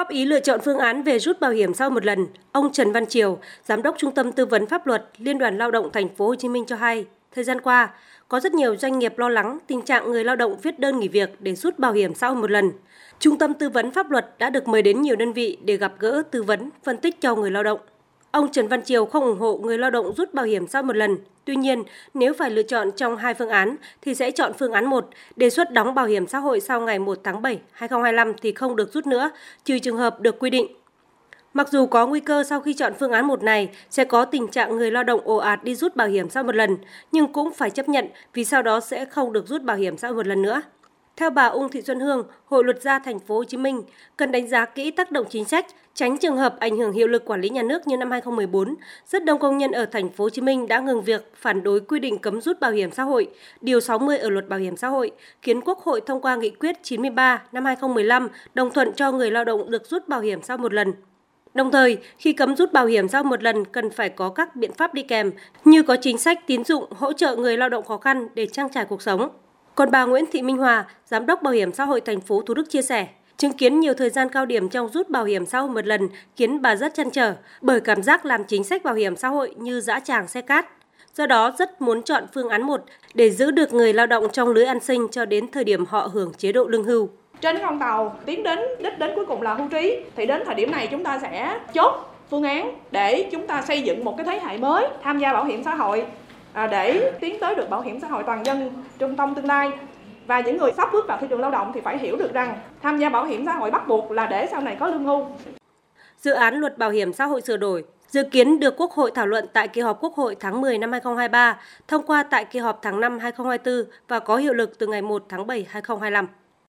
Góp ý lựa chọn phương án về rút bảo hiểm sau một lần, ông Trần Văn Triều, Giám đốc Trung tâm Tư vấn Pháp luật Liên đoàn Lao động Thành phố Hồ Chí Minh cho hay, thời gian qua, có rất nhiều doanh nghiệp lo lắng tình trạng người lao động viết đơn nghỉ việc để rút bảo hiểm sau một lần. Trung tâm Tư vấn Pháp luật đã được mời đến nhiều đơn vị để gặp gỡ, tư vấn, phân tích cho người lao động. Ông Trần Văn Triều không ủng hộ người lao động rút bảo hiểm sau một lần. Tuy nhiên, nếu phải lựa chọn trong hai phương án thì sẽ chọn phương án 1, đề xuất đóng bảo hiểm xã hội sau ngày 1 tháng 7, 2025 thì không được rút nữa, trừ trường hợp được quy định. Mặc dù có nguy cơ sau khi chọn phương án 1 này sẽ có tình trạng người lao động ồ ạt đi rút bảo hiểm sau một lần, nhưng cũng phải chấp nhận vì sau đó sẽ không được rút bảo hiểm sau một lần nữa. Theo bà Ung Thị Xuân Hương, Hội luật gia thành phố Hồ Chí Minh cần đánh giá kỹ tác động chính sách, tránh trường hợp ảnh hưởng hiệu lực quản lý nhà nước như năm 2014. Rất đông công nhân ở thành phố Hồ Chí Minh đã ngừng việc phản đối quy định cấm rút bảo hiểm xã hội, điều 60 ở luật bảo hiểm xã hội, khiến Quốc hội thông qua nghị quyết 93 năm 2015 đồng thuận cho người lao động được rút bảo hiểm sau một lần. Đồng thời, khi cấm rút bảo hiểm sau một lần cần phải có các biện pháp đi kèm, như có chính sách tín dụng hỗ trợ người lao động khó khăn để trang trải cuộc sống. Còn bà Nguyễn Thị Minh Hòa, Giám đốc Bảo hiểm xã hội thành phố Thủ Đức chia sẻ, chứng kiến nhiều thời gian cao điểm trong rút bảo hiểm xã hội một lần khiến bà rất chăn trở bởi cảm giác làm chính sách bảo hiểm xã hội như dã tràng xe cát. Do đó rất muốn chọn phương án 1 để giữ được người lao động trong lưới an sinh cho đến thời điểm họ hưởng chế độ lương hưu. Trên con tàu tiến đến đích đến cuối cùng là hưu trí thì đến thời điểm này chúng ta sẽ chốt phương án để chúng ta xây dựng một cái thế hệ mới tham gia bảo hiểm xã hội À, để tiến tới được bảo hiểm xã hội toàn dân trung tâm tương lai và những người sắp bước vào thị trường lao động thì phải hiểu được rằng tham gia bảo hiểm xã hội bắt buộc là để sau này có lương hưu. Dự án luật bảo hiểm xã hội sửa đổi dự kiến được Quốc hội thảo luận tại kỳ họp Quốc hội tháng 10 năm 2023, thông qua tại kỳ họp tháng 5 2024 và có hiệu lực từ ngày 1 tháng 7 2025.